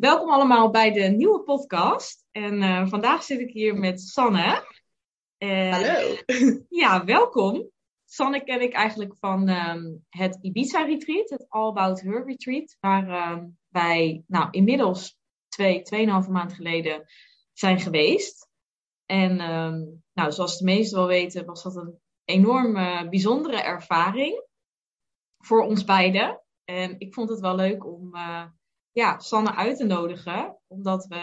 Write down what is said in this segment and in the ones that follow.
Welkom allemaal bij de nieuwe podcast. En uh, vandaag zit ik hier met Sanne. Hallo. Ja, welkom. Sanne ken ik eigenlijk van um, het Ibiza Retreat, het All About Her Retreat, waar uh, wij nou, inmiddels twee, tweeënhalve maand geleden zijn geweest. En um, nou, zoals de meesten wel weten, was dat een enorm uh, bijzondere ervaring voor ons beiden. En ik vond het wel leuk om uh, ja, Sanne uit te nodigen. Omdat we,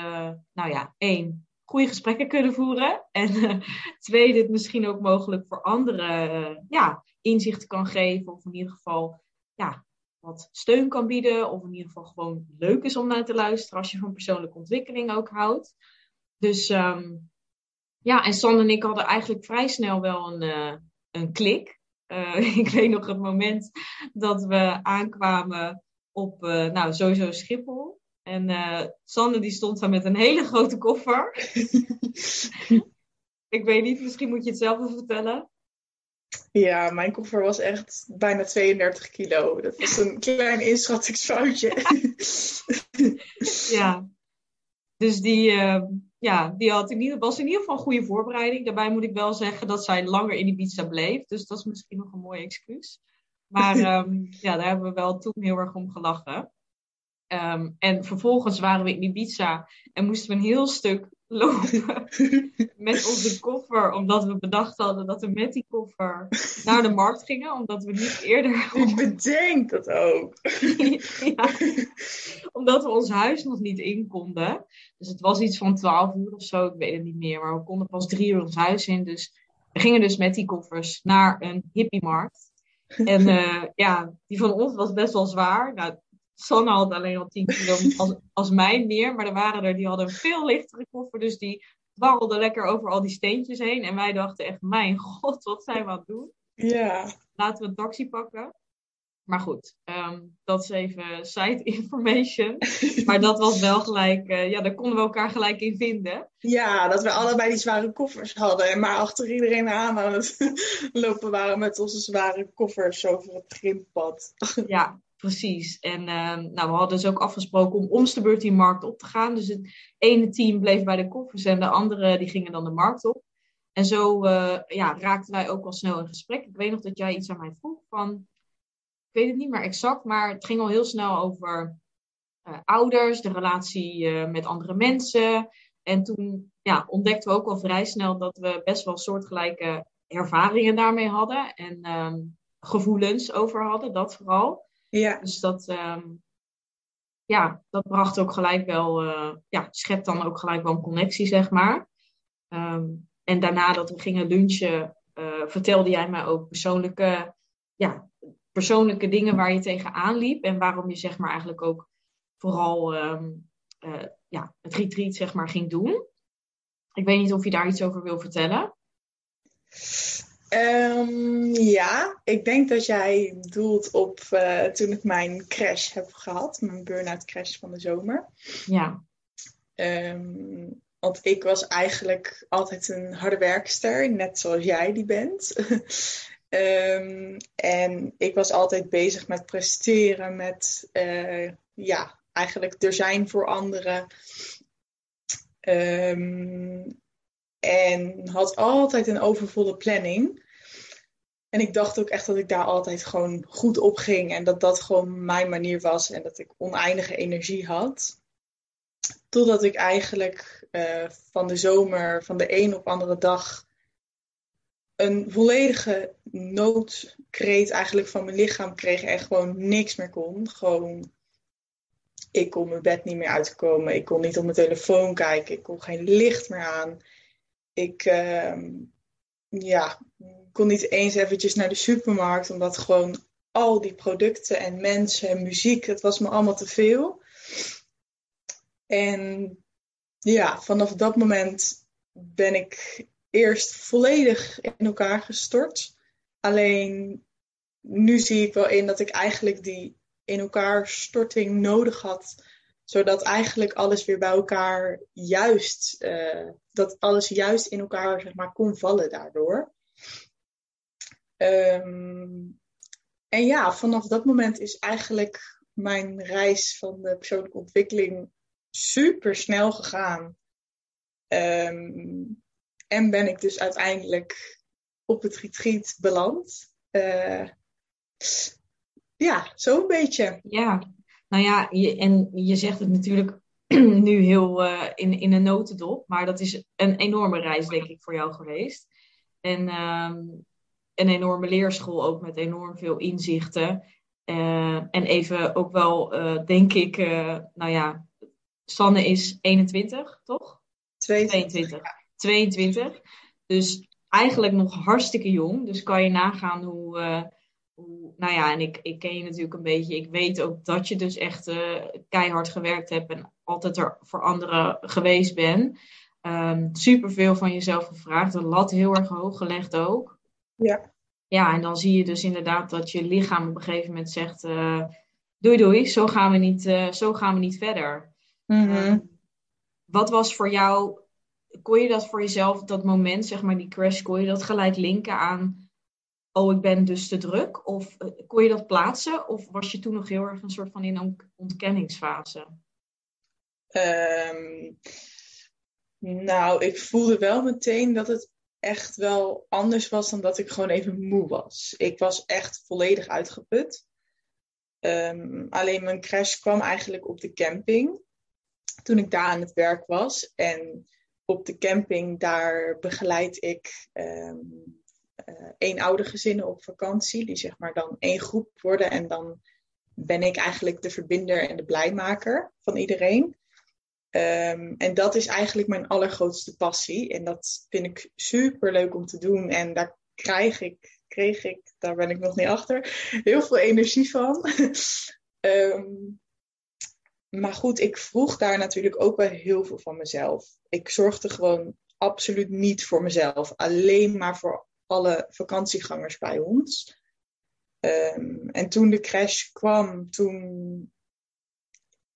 nou ja, één, goede gesprekken kunnen voeren. En uh, twee, dit misschien ook mogelijk voor anderen uh, ja, inzicht kan geven. Of in ieder geval ja, wat steun kan bieden. Of in ieder geval gewoon leuk is om naar te luisteren als je van persoonlijke ontwikkeling ook houdt. Dus um, ja, en Sanne en ik hadden eigenlijk vrij snel wel een, uh, een klik. ik weet nog het moment dat we aankwamen op, uh, nou, sowieso Schiphol. En uh, Sander die stond daar met een hele grote koffer. ik weet niet, misschien moet je het zelf even vertellen. Ja, mijn koffer was echt bijna 32 kilo. Dat was een klein inschattingsfoutje. ja, dus die, uh, ja, die had in ieder, was in ieder geval een goede voorbereiding. Daarbij moet ik wel zeggen dat zij langer in Ibiza bleef. Dus dat is misschien nog een mooi excuus. Maar um, ja, daar hebben we wel toen heel erg om gelachen. Um, en vervolgens waren we in Ibiza en moesten we een heel stuk lopen met onze koffer, omdat we bedacht hadden dat we met die koffer naar de markt gingen, omdat we niet eerder. Ik bedenk dat ook. ja, omdat we ons huis nog niet in konden. Dus het was iets van 12 uur of zo, ik weet het niet meer, maar we konden pas drie uur ons huis in. Dus we gingen dus met die koffers naar een hippiemarkt. En uh, ja, die van ons was best wel zwaar. Nou, Sanne had alleen al 10 kilo als, als mij meer. Maar er waren er die hadden een veel lichtere koffer. Dus die dwarrelden lekker over al die steentjes heen. En wij dachten echt, mijn god, wat zijn we aan het doen? Ja. Laten we een taxi pakken. Maar goed, um, dat is even side information. maar dat was wel gelijk, uh, ja, daar konden we elkaar gelijk in vinden. Ja, dat we allebei die zware koffers hadden. En maar achter iedereen aan aan het lopen waren met onze zware koffers over het grimpad. ja, precies. En uh, nou, we hadden dus ook afgesproken om ons de beurt die markt op te gaan. Dus het ene team bleef bij de koffers en de andere die gingen dan de markt op. En zo uh, ja, raakten wij ook al snel in gesprek. Ik weet nog dat jij iets aan mij vroeg van weet het niet meer exact, maar het ging al heel snel over uh, ouders, de relatie uh, met andere mensen. En toen ja, ontdekten we ook al vrij snel dat we best wel soortgelijke ervaringen daarmee hadden. En um, gevoelens over hadden, dat vooral. Ja. Dus dat, um, ja, dat bracht ook gelijk wel, uh, ja, schept dan ook gelijk wel een connectie, zeg maar. Um, en daarna dat we gingen lunchen, vertelde jij mij ook persoonlijke ja, persoonlijke dingen waar je tegenaan liep en waarom je zeg maar eigenlijk ook vooral um, uh, ja, het retreat zeg maar ging doen. Ik weet niet of je daar iets over wil vertellen. Um, ja, ik denk dat jij doelt op uh, toen ik mijn crash heb gehad, mijn burn-out crash van de zomer. Ja. Um, want ik was eigenlijk altijd een harde werkster, net zoals jij die bent. Um, en ik was altijd bezig met presteren, met uh, ja, eigenlijk er zijn voor anderen. Um, en had altijd een overvolle planning. En ik dacht ook echt dat ik daar altijd gewoon goed op ging. En dat dat gewoon mijn manier was. En dat ik oneindige energie had. Totdat ik eigenlijk uh, van de zomer, van de een op andere dag een volledige noodkreet eigenlijk van mijn lichaam kreeg en gewoon niks meer kon. Gewoon, ik kon mijn bed niet meer uitkomen. Ik kon niet op mijn telefoon kijken. Ik kon geen licht meer aan. Ik uh, ja, kon niet eens eventjes naar de supermarkt, omdat gewoon al die producten en mensen en muziek, het was me allemaal te veel. En ja, vanaf dat moment ben ik eerst volledig in elkaar gestort. Alleen nu zie ik wel in dat ik eigenlijk die in elkaar storting nodig had. Zodat eigenlijk alles weer bij elkaar juist, uh, dat alles juist in elkaar zeg maar, kon vallen daardoor. Um, en ja, vanaf dat moment is eigenlijk mijn reis van de persoonlijke ontwikkeling super snel gegaan. Ehm, en ben ik dus uiteindelijk op het retreat beland. Uh, ja, zo'n beetje. Ja, nou ja, je, en je zegt het natuurlijk nu heel uh, in, in een notendop, maar dat is een enorme reis, denk ik, voor jou geweest. En um, een enorme leerschool ook met enorm veel inzichten. Uh, en even ook wel, uh, denk ik, nou ja, Sanne is 21, toch? 22. 22. 22. Dus eigenlijk nog hartstikke jong. Dus kan je nagaan hoe, uh, hoe nou ja, en ik, ik ken je natuurlijk een beetje. Ik weet ook dat je dus echt uh, keihard gewerkt hebt en altijd er voor anderen geweest bent. Um, super veel van jezelf gevraagd. De lat heel erg hoog gelegd ook. Ja. Ja, en dan zie je dus inderdaad dat je lichaam op een gegeven moment zegt: uh, doei doei, zo gaan we niet, zo gaan we niet verder. Mm -hmm. um, wat was voor jou kon je dat voor jezelf, dat moment, zeg maar, die crash, kon je dat gelijk linken aan, oh, ik ben dus te druk? Of uh, kon je dat plaatsen? Of was je toen nog heel erg een soort van in een ontkenningsfase? Um, nou, ik voelde wel meteen dat het echt wel anders was dan dat ik gewoon even moe was. Ik was echt volledig uitgeput. Um, alleen mijn crash kwam eigenlijk op de camping. Toen ik daar aan het werk was. En op de camping, daar begeleid ik um, uh, eenoudergezinnen op vakantie. Die zeg maar dan één groep worden. En dan ben ik eigenlijk de verbinder en de blijmaker van iedereen. Um, en dat is eigenlijk mijn allergrootste passie. En dat vind ik super leuk om te doen. En daar krijg ik, kreeg ik, daar ben ik nog niet achter, heel veel energie van. um, maar goed, ik vroeg daar natuurlijk ook wel heel veel van mezelf. Ik zorgde gewoon absoluut niet voor mezelf. Alleen maar voor alle vakantiegangers bij ons. Um, en toen de crash kwam, toen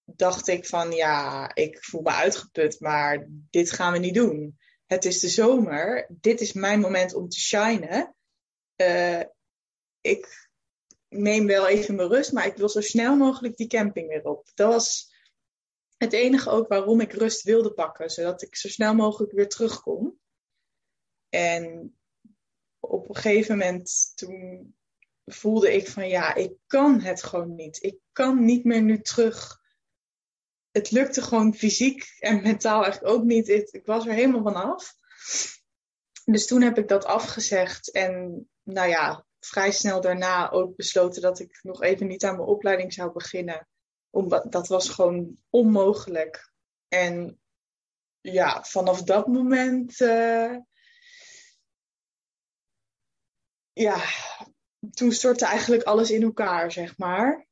dacht ik van ja, ik voel me uitgeput, maar dit gaan we niet doen. Het is de zomer, dit is mijn moment om te shinen. Uh, ik neem wel even mijn rust, maar ik wil zo snel mogelijk die camping weer op. Dat was het enige ook waarom ik rust wilde pakken, zodat ik zo snel mogelijk weer terugkom. En op een gegeven moment toen voelde ik van ja, ik kan het gewoon niet. Ik kan niet meer nu terug. Het lukte gewoon fysiek en mentaal eigenlijk ook niet. Ik was er helemaal vanaf. Dus toen heb ik dat afgezegd en nou ja, vrij snel daarna ook besloten dat ik nog even niet aan mijn opleiding zou beginnen. Omdat dat was gewoon onmogelijk. En ja, vanaf dat moment. Uh, ja, toen stortte eigenlijk alles in elkaar, zeg maar.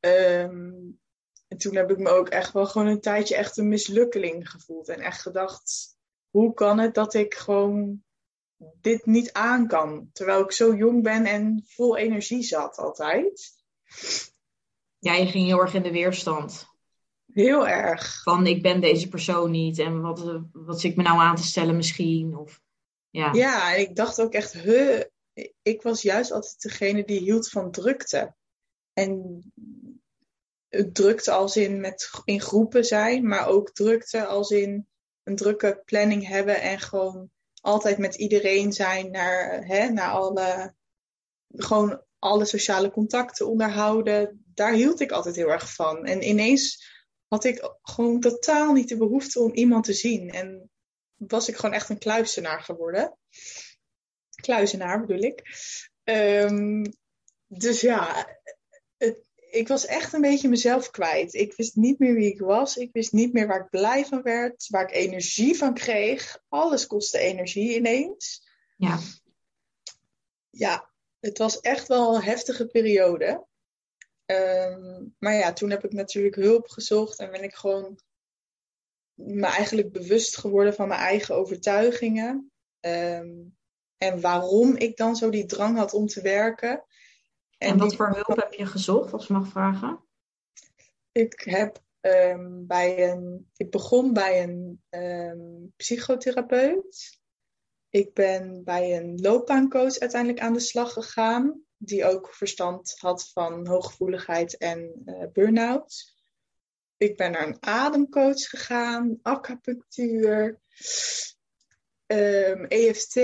Um, en toen heb ik me ook echt wel gewoon een tijdje echt een mislukkeling gevoeld. En echt gedacht, hoe kan het dat ik gewoon dit niet aan kan. Terwijl ik zo jong ben en vol energie zat altijd. Ja, je ging heel erg in de weerstand. Heel erg. Van ik ben deze persoon niet en wat, wat zit ik me nou aan te stellen misschien? Of, ja. ja, ik dacht ook echt, huh, ik was juist altijd degene die hield van drukte. En drukte als in met in groepen zijn, maar ook drukte als in een drukke planning hebben en gewoon altijd met iedereen zijn, naar, hè, naar alle, gewoon alle sociale contacten onderhouden. Daar hield ik altijd heel erg van. En ineens had ik gewoon totaal niet de behoefte om iemand te zien. En was ik gewoon echt een kluizenaar geworden. Kluizenaar bedoel ik. Um, dus ja, het, ik was echt een beetje mezelf kwijt. Ik wist niet meer wie ik was. Ik wist niet meer waar ik blij van werd, waar ik energie van kreeg. Alles kostte energie ineens. Ja. Ja, het was echt wel een heftige periode. Um, maar ja, toen heb ik natuurlijk hulp gezocht en ben ik gewoon me eigenlijk bewust geworden van mijn eigen overtuigingen. Um, en waarom ik dan zo die drang had om te werken. En, en wat voor hulp heb je gezocht, als je mag vragen? Ik heb um, bij een. Ik begon bij een um, psychotherapeut. Ik ben bij een loopbaancoach uiteindelijk aan de slag gegaan. Die ook verstand had van hooggevoeligheid en uh, burn-out. ik ben naar een ademcoach gegaan, acupunctuur, um, EFT.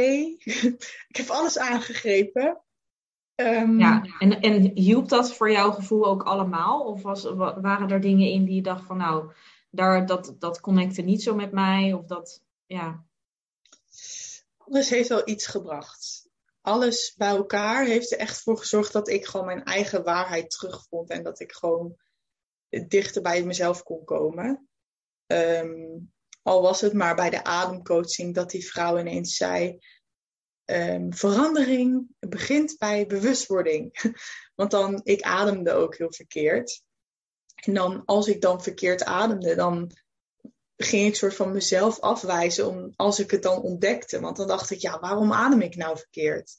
ik heb alles aangegrepen. Um, ja, en, en hielp dat voor jouw gevoel ook allemaal? Of was, waren er dingen in die je dacht van nou, daar, dat, dat connecte niet zo met mij? Of dat, ja. Alles heeft wel iets gebracht. Alles bij elkaar heeft er echt voor gezorgd dat ik gewoon mijn eigen waarheid terugvond. En dat ik gewoon dichter bij mezelf kon komen. Um, al was het maar bij de ademcoaching dat die vrouw ineens zei: um, verandering begint bij bewustwording. Want dan, ik ademde ook heel verkeerd. En dan, als ik dan verkeerd ademde, dan ging ik soort van mezelf afwijzen om, als ik het dan ontdekte. Want dan dacht ik, ja, waarom adem ik nou verkeerd?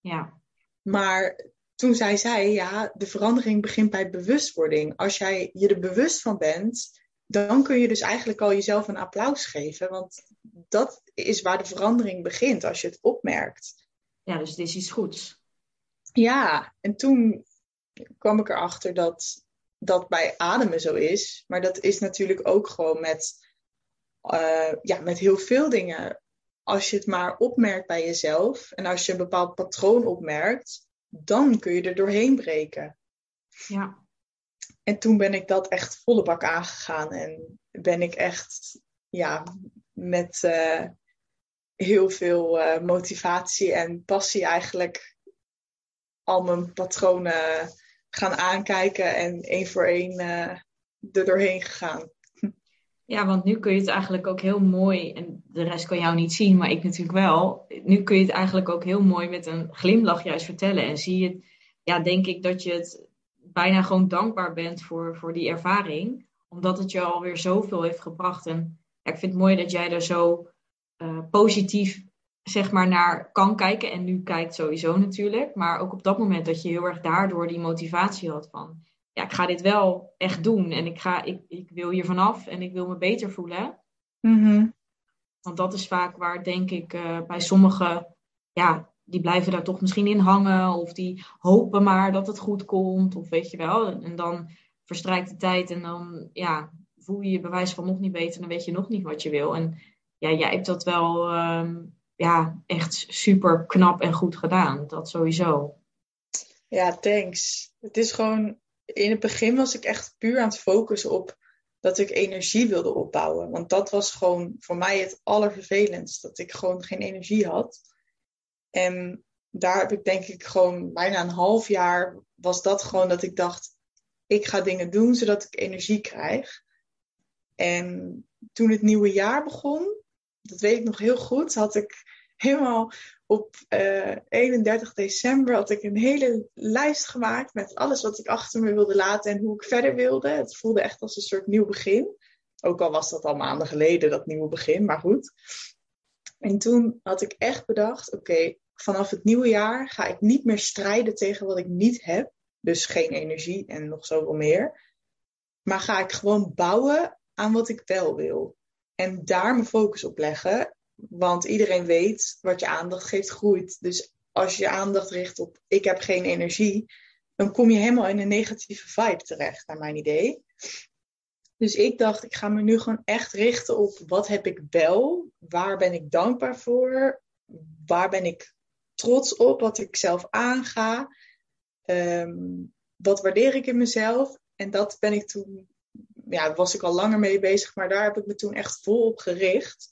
Ja. Maar toen zei zij, ja, de verandering begint bij bewustwording. Als jij je er bewust van bent, dan kun je dus eigenlijk al jezelf een applaus geven. Want dat is waar de verandering begint, als je het opmerkt. Ja, dus het is iets goeds. Ja, en toen kwam ik erachter dat dat bij ademen zo is. Maar dat is natuurlijk ook gewoon met, uh, ja, met heel veel dingen. Als je het maar opmerkt bij jezelf en als je een bepaald patroon opmerkt, dan kun je er doorheen breken. Ja. En toen ben ik dat echt volle bak aangegaan en ben ik echt ja, met uh, heel veel uh, motivatie en passie eigenlijk al mijn patronen gaan aankijken en één voor één uh, er doorheen gegaan. Ja, want nu kun je het eigenlijk ook heel mooi, en de rest kan jou niet zien, maar ik natuurlijk wel. Nu kun je het eigenlijk ook heel mooi met een glimlach juist vertellen. En zie je, ja, denk ik dat je het bijna gewoon dankbaar bent voor, voor die ervaring. Omdat het je alweer zoveel heeft gebracht. En ja, ik vind het mooi dat jij er zo uh, positief zeg maar naar kan kijken. En nu kijkt sowieso natuurlijk. Maar ook op dat moment dat je heel erg daardoor die motivatie had van... Ja, ik ga dit wel echt doen. En ik, ga, ik, ik wil hier vanaf en ik wil me beter voelen. Mm Want dat is vaak waar, denk ik, uh, bij sommigen... Ja, die blijven daar toch misschien in hangen. Of die hopen maar dat het goed komt. Of weet je wel. En dan verstrijkt de tijd en dan ja, voel je je bewijs van nog niet beter. Dan weet je nog niet wat je wil. En ja, jij hebt dat wel um, ja, echt super knap en goed gedaan. Dat sowieso. Ja, thanks. Het is gewoon, in het begin was ik echt puur aan het focussen op dat ik energie wilde opbouwen. Want dat was gewoon voor mij het allervervelendst. Dat ik gewoon geen energie had. En daar heb ik denk ik gewoon bijna een half jaar was dat gewoon dat ik dacht, ik ga dingen doen zodat ik energie krijg. En toen het nieuwe jaar begon, dat weet ik nog heel goed, had ik helemaal op uh, eh, 31 december had ik een hele lijst gemaakt met alles wat ik achter me wilde laten en hoe ik verder wilde. Het voelde echt als een soort nieuw begin. Ook al was dat al maanden geleden, dat nieuwe begin, maar goed. En toen had ik echt bedacht, oké, vanaf het nieuwe jaar ga ik niet meer strijden tegen wat ik niet heb. Dus geen energie en nog zoveel meer. Maar ga ik gewoon bouwen aan wat ik wel wil. En daar mijn focus op leggen. Want iedereen weet wat je aandacht geeft groeit. Dus als je aandacht richt op ik heb geen energie, dan kom je helemaal in een negatieve vibe terecht, naar mijn idee. Dus ik dacht, ik ga me nu gewoon echt richten op wat heb ik wel, waar ben ik dankbaar voor, waar ben ik trots op wat ik zelf aanga, wat waardeer ik in mezelf. En dat ben ik toen, ja, was ik al langer mee bezig, maar daar heb ik me toen echt vol op gericht.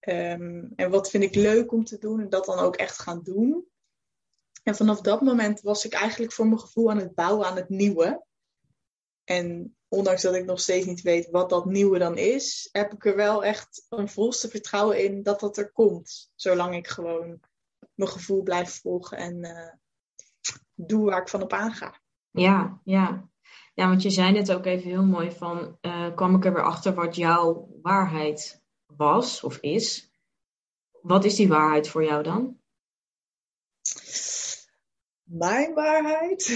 Um, en wat vind ik leuk om te doen en dat dan ook echt gaan doen. En vanaf dat moment was ik eigenlijk voor mijn gevoel aan het bouwen aan het nieuwe. En ondanks dat ik nog steeds niet weet wat dat nieuwe dan is, heb ik er wel echt een volste vertrouwen in dat dat er komt. Zolang ik gewoon mijn gevoel blijf volgen en uh, doe waar ik van op aanga. Ja, ja. Ja, want je zei net ook even heel mooi van, uh, kwam ik er weer achter wat jouw waarheid was of is. Wat is die waarheid voor jou dan? Mijn waarheid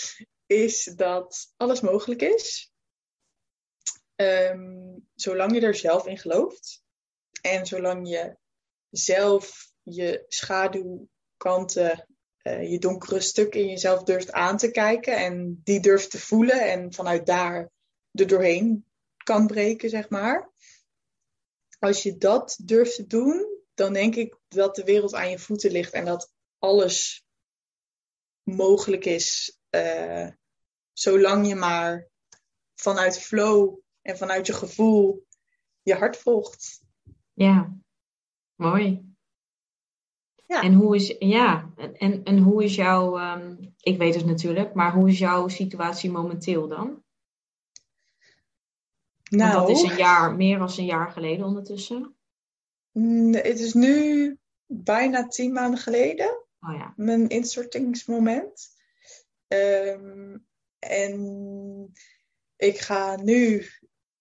is dat alles mogelijk is. Um, zolang je er zelf in gelooft. En zolang je zelf je schaduwkanten, uh, je donkere stukken in jezelf durft aan te kijken. En die durft te voelen. En vanuit daar er doorheen kan breken, zeg maar. Als je dat durft te doen, dan denk ik dat de wereld aan je voeten ligt en dat alles mogelijk is, uh, zolang je maar vanuit flow en vanuit je gevoel je hart volgt. Ja, mooi. Ja. En hoe is, ja, en, en hoe is jouw, um, ik weet het natuurlijk, maar hoe is jouw situatie momenteel dan? Nou, Want dat is een jaar, meer dan een jaar geleden ondertussen. Mm, het is nu bijna tien maanden geleden. Oh ja. Mijn instortingsmoment. Um, en ik ga nu,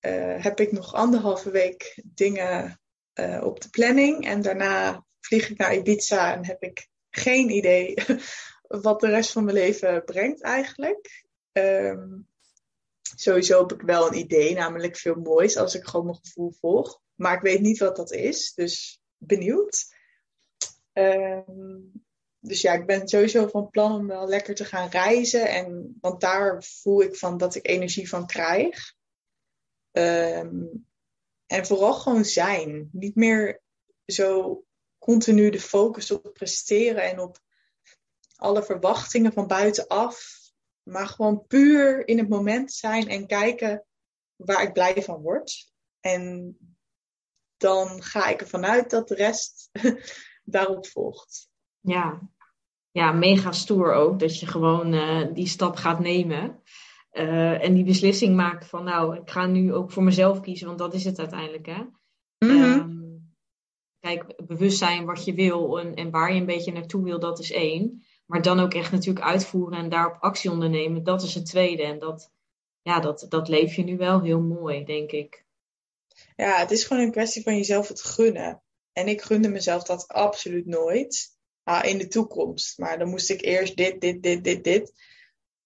uh, heb ik nog anderhalve week dingen uh, op de planning. En daarna vlieg ik naar Ibiza en heb ik geen idee wat de rest van mijn leven brengt eigenlijk. Um, sowieso heb ik wel een idee, namelijk veel moois als ik gewoon mijn gevoel volg. Maar ik weet niet wat dat is, dus benieuwd. Um, dus ja, ik ben sowieso van plan om wel lekker te gaan reizen. En, want daar voel ik van dat ik energie van krijg. Um, en vooral gewoon zijn. Niet meer zo continu de focus op presteren en op alle verwachtingen van buitenaf. Maar gewoon puur in het moment zijn en kijken waar ik blij van word. En dan ga ik ervan uit dat de rest daarop volgt. Ja. ja, mega stoer ook dat je gewoon uh, die stap gaat nemen. Uh, en die beslissing maakt van nou, ik ga nu ook voor mezelf kiezen, want dat is het uiteindelijk. Hè? Mm -hmm. Kijk, bewustzijn wat je wil en, en waar je een beetje naartoe wil, dat is één. Maar dan ook echt natuurlijk uitvoeren en daarop actie ondernemen, dat is het tweede. En dat, ja, dat, dat leef je nu wel heel mooi, denk ik. Ja, het is gewoon een kwestie van jezelf het gunnen. En ik gunde mezelf dat absoluut nooit. Ah, in de toekomst. Maar dan moest ik eerst dit, dit, dit, dit, dit.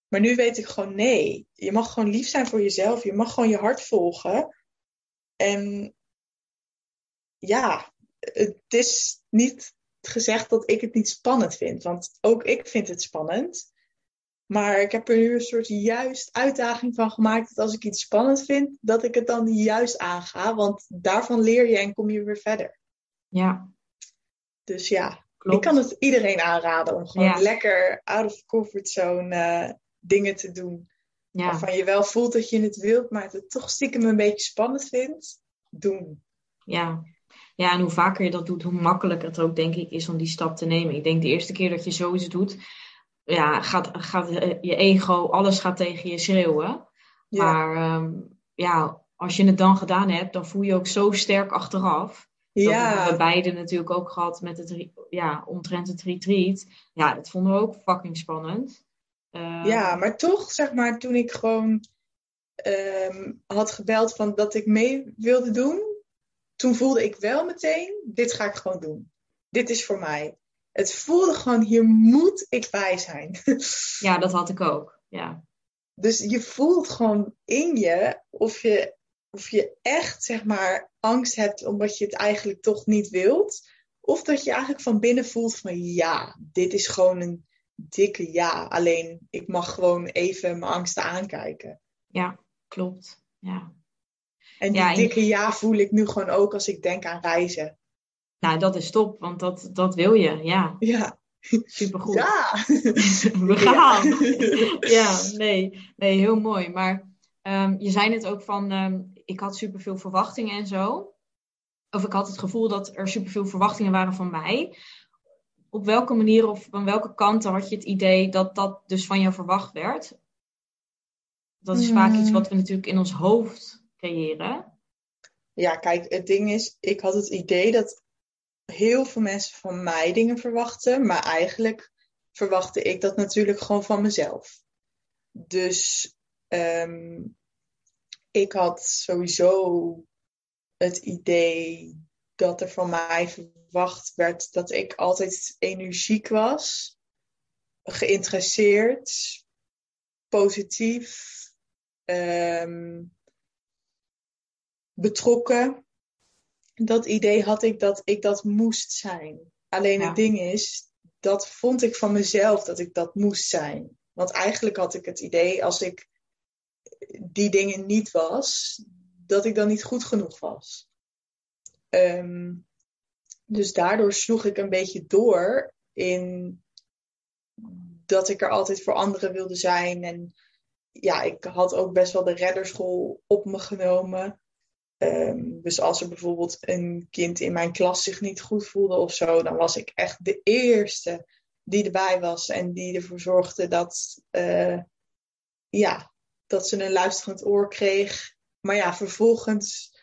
Maar nu weet ik gewoon nee. Je mag gewoon lief zijn voor jezelf. Je mag gewoon je hart volgen. En ja, het is niet gezegd dat ik het niet spannend vind. Want ook ik vind het spannend. Maar ik heb er nu een soort juist uitdaging van gemaakt. Dat als ik iets spannend vind, dat ik het dan juist aanga. Want daarvan leer je en kom je weer verder. Ja. Dus ja, ik kan het iedereen aanraden om gewoon lekker out of comfortzone uh, dingen te doen. Ja. Waarvan je wel voelt dat je het wilt, maar het toch stiekem een beetje spannend vindt. Doen. Ja. Ja, en hoe vaker je dat doet, hoe makkelijker het ook denk ik is om die stap te nemen. Ik denk de eerste keer dat je zoiets doet, ja, gaat, gaat eh, je ego, alles gaat tegen je schreeuwen. Ja. Maar um, ja, als je het dan gedaan hebt, dan voel je ook zo sterk achteraf. Ja. Dat hebben we beide natuurlijk ook gehad met het, ja, omtrent het retreat. Ja, dat vonden we ook fucking spannend. Uh, ja, maar toch, zeg maar, toen ik gewoon um, had gebeld van dat ik mee wilde doen, toen voelde ik wel meteen, dit ga ik gewoon doen. Dit is voor mij. Het voelde gewoon, hier moet ik bij zijn. ja, dat had ik ook, ja. Dus je voelt gewoon in je of je of je echt, zeg maar, angst hebt omdat je het eigenlijk toch niet wilt. Of dat je eigenlijk van binnen voelt van ja, dit is gewoon een dikke ja. Alleen ik mag gewoon even mijn angsten aankijken. Ja, klopt. Ja. En die dikke ja voel ik nu gewoon ook als ik denk aan reizen. Nou, dat is top, want dat, dat wil je, ja. Ja. Supergoed. Ja. We gaan. Ja, nee, nee, heel mooi. Maar um, je zei het ook van, um, ik had superveel verwachtingen en zo. Of ik had het gevoel dat er superveel verwachtingen waren van mij. Op welke manier of van welke kanten had je het idee dat dat dus van jou verwacht werd? Dat is vaak iets wat we natuurlijk in ons hoofd creëren. Ja, kijk, het ding is, ik had het idee dat heel veel mensen van mij dingen verwachten, maar eigenlijk verwachtte ik dat natuurlijk gewoon van mezelf. Dus um, ik had sowieso het idee dat er van mij verwacht werd dat ik altijd energiek was, geïnteresseerd, positief, um, betrokken. Dat idee had ik dat ik dat moest zijn. Alleen het ding is, dat vond ik van mezelf dat ik dat moest zijn. Want eigenlijk had ik het idee als ik die dingen niet was, dat ik dan niet goed genoeg was. Ehm, dus daardoor sloeg ik een beetje door in dat ik er altijd voor anderen wilde zijn. En ja, ik had ook best wel de redderschool op me genomen. Ehm, dus als er bijvoorbeeld een kind in mijn klas zich niet goed voelde of zo, dan was ik echt de eerste die erbij was en die ervoor zorgde dat, uh, ja, dat ze een luisterend oor kreeg. Maar ja, vervolgens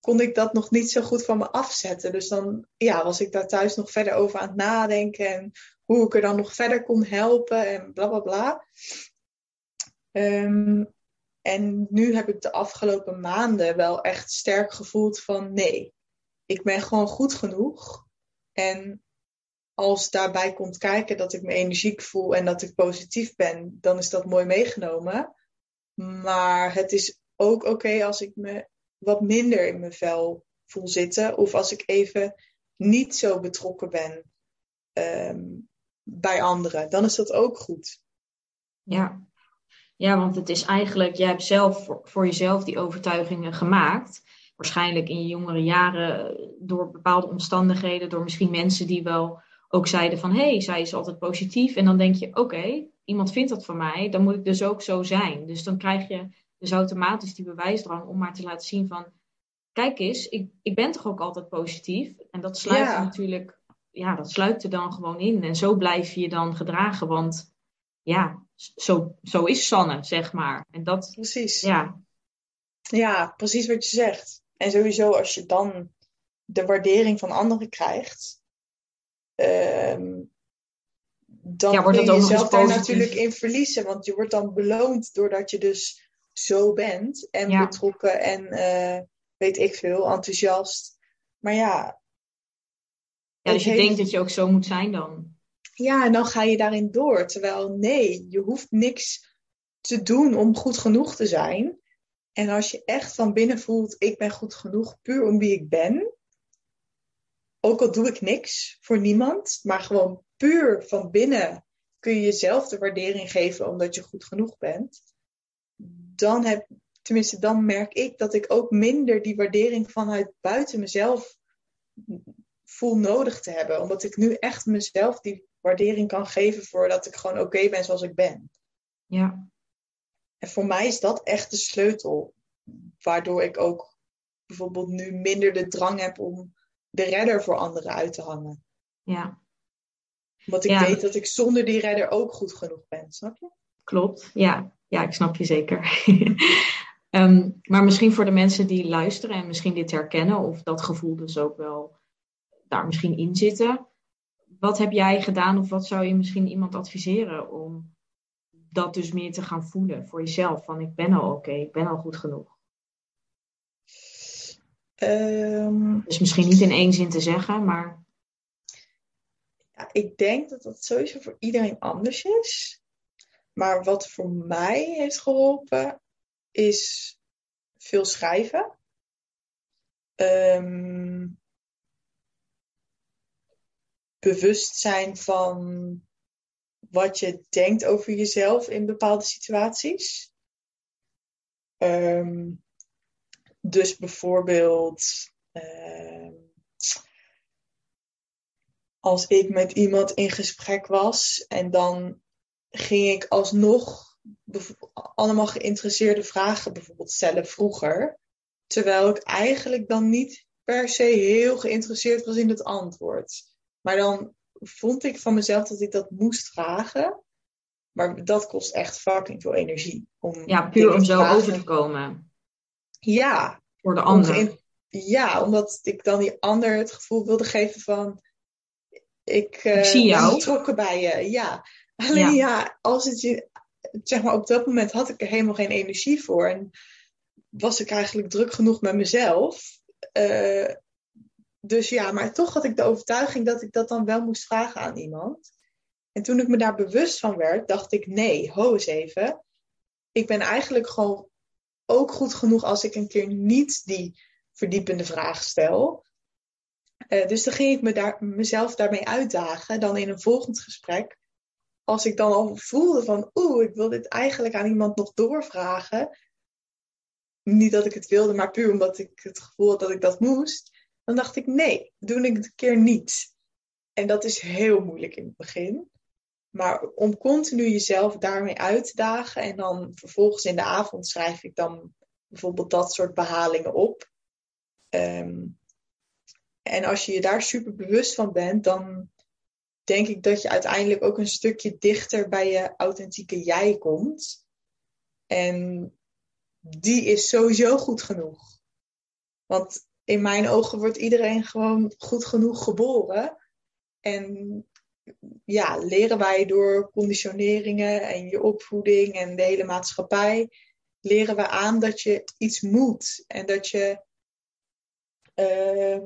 kon ik dat nog niet zo goed van me afzetten. Dus dan ja, was ik daar thuis nog verder over aan het nadenken en hoe ik er dan nog verder kon helpen en bla bla bla. Um, en nu heb ik de afgelopen maanden wel echt sterk gevoeld van nee, ik ben gewoon goed genoeg. En als daarbij komt kijken dat ik me energiek voel en dat ik positief ben, dan is dat mooi meegenomen. Maar het is ook oké als ik me wat minder in mijn vel voel zitten. Of als ik even niet zo betrokken ben um, bij anderen. Dan is dat ook goed. Ja, ja, want het is eigenlijk, jij hebt zelf voor, voor jezelf die overtuigingen gemaakt. Waarschijnlijk in je jongere jaren door bepaalde omstandigheden, door misschien mensen die wel ook zeiden van hé, hey, zij is altijd positief. En dan denk je, oké, iemand vindt dat van mij, dan moet ik dus ook zo zijn. Dus dan krijg je dus automatisch die bewijsdrang om maar te laten zien van, kijk eens, ik, ik ben toch ook altijd positief. En dat sluit ja. natuurlijk, ja, dat sluit er dan gewoon in. En zo blijf je je dan gedragen, want ja, zo, zo is Sanne, zeg maar. En dat, precies. Ja. ja, precies wat je zegt. En sowieso als je dan de waardering van anderen krijgt, um, dan ja, wordt kun je jezelf daar natuurlijk in verliezen. Want je wordt dan beloond doordat je dus zo bent en betrokken en uh, weet ik veel, enthousiast. Maar ja. Ja, dus je denkt dat je ook zo moet zijn dan. Ja, en dan ga je daarin door. Terwijl nee, je hoeft niks te doen om goed genoeg te zijn. En als je echt van binnen voelt, ik ben goed genoeg, puur om wie ik ben. Ook al doe ik niks voor niemand, maar gewoon puur van binnen kun je jezelf de waardering geven omdat je goed genoeg bent. Dan heb, tenminste, dan merk ik dat ik ook minder die waardering vanuit buiten mezelf voel nodig te hebben. Omdat ik nu echt mezelf die waardering kan geven voor dat ik gewoon oké ben zoals ik ben. Ja. En voor mij is dat echt de sleutel. Waardoor ik ook bijvoorbeeld nu minder de drang heb om de redder voor anderen uit te hangen. Ja. Want ik weet dat ik zonder die redder ook goed genoeg ben, snap je? Klopt, ja. Ja, ik snap je zeker. um, maar misschien voor de mensen die luisteren en misschien dit herkennen of dat gevoel dus ook wel daar misschien in zitten wat heb jij gedaan of wat zou je misschien iemand adviseren om dat dus meer te gaan voelen voor jezelf? Van ik ben al oké, ik ben al goed genoeg. Um, dus misschien niet in één zin te zeggen, maar. Ja, ik denk dat dat sowieso voor iedereen anders is. Maar wat voor mij heeft geholpen, is veel schrijven. Um, bewust zijn van wat je denkt over jezelf in bepaalde situaties. Ehm, dus bijvoorbeeld ehm, als ik met iemand in gesprek was en dan ging ik alsnog allemaal geïnteresseerde vragen bijvoorbeeld stellen vroeger. Terwijl ik eigenlijk dan niet per se heel geïnteresseerd was in het antwoord. Maar dan vond ik van mezelf dat ik dat moest vragen. Maar dat kost echt fucking veel energie. Om ja, puur om zo over te komen. Ja. Voor de ander. Ja, omdat ik dan die ander het gevoel wilde geven van... Ik, uh, ik zie jou. ben betrokken bij je. Ja. Alleen ja. ja, als het je... Zeg maar, op dat moment had ik er helemaal geen energie voor. En was ik eigenlijk druk genoeg met mezelf. Uh, dus ja, maar toch had ik de overtuiging dat ik dat dan wel moest vragen aan iemand. En toen ik me daar bewust van werd, dacht ik: nee, ho eens even. Ik ben eigenlijk gewoon ook goed genoeg als ik een keer niet die verdiepende vraag stel. Uh, dus dan ging ik me daar, mezelf daarmee uitdagen. Dan in een volgend gesprek als ik dan al voelde van, oeh, ik wil dit eigenlijk aan iemand nog doorvragen. Niet dat ik het wilde, maar puur omdat ik het gevoel had dat ik dat moest. Dan dacht ik, nee, doe ik het een keer niet. En dat is heel moeilijk in het begin. Maar om continu jezelf daarmee uit te dagen en dan vervolgens in de avond schrijf ik dan bijvoorbeeld dat soort behalingen op. Ehm, en als je je daar super bewust van bent, dan denk ik dat je uiteindelijk ook een stukje dichter bij je authentieke jij komt. En die is sowieso goed genoeg. Want in mijn ogen wordt iedereen gewoon goed genoeg geboren. En ja, leren wij door conditioneringen en je opvoeding en de hele maatschappij, leren we aan dat je iets moet. En dat je, uh,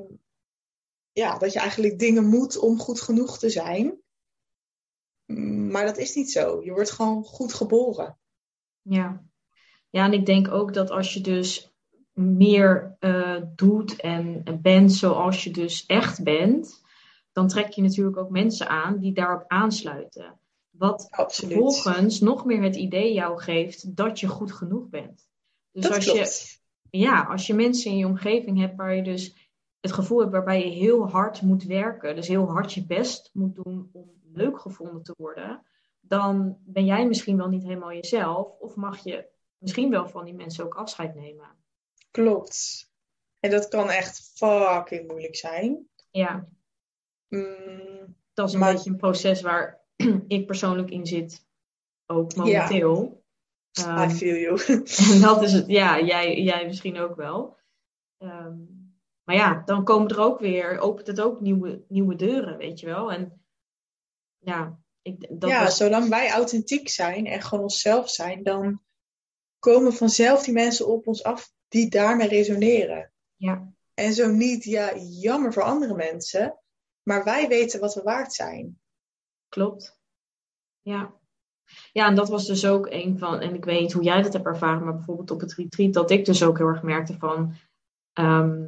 ja, dat je eigenlijk dingen moet om goed genoeg te zijn. Maar dat is niet zo. Je wordt gewoon goed geboren. Ja, ja en ik denk ook dat als je dus meer uh, doet en bent zoals je dus echt bent, dan trek je natuurlijk ook mensen aan die daarop aansluiten. Wat Absoluut. vervolgens nog meer het idee jou geeft dat je goed genoeg bent. Dus dat als klopt. je ja, als je mensen in je omgeving hebt waar je dus het gevoel hebt waarbij je heel hard moet werken, dus heel hard je best moet doen om leuk gevonden te worden, dan ben jij misschien wel niet helemaal jezelf of mag je misschien wel van die mensen ook afscheid nemen. Klopt. En dat kan echt fucking moeilijk zijn. Ja. Mm, dat is een beetje een proces waar ik persoonlijk in zit, ook momenteel. Ja. Um, I feel you. en dat is het, ja, jij, jij misschien ook wel. Um, maar ja, dan komen er ook weer, opent het ook nieuwe, nieuwe deuren, weet je wel. En ja, ik, dat ja zolang wij authentiek zijn en gewoon onszelf zijn, dan komen vanzelf die mensen op ons af die daarmee resoneren. Ja. En zo niet, ja, jammer voor andere mensen. Maar wij weten wat we waard zijn. Klopt. Ja. Ja, en dat was dus ook een van, en ik weet niet hoe jij dat hebt ervaren, maar bijvoorbeeld op het retreat, dat ik dus ook heel erg merkte van, ehm,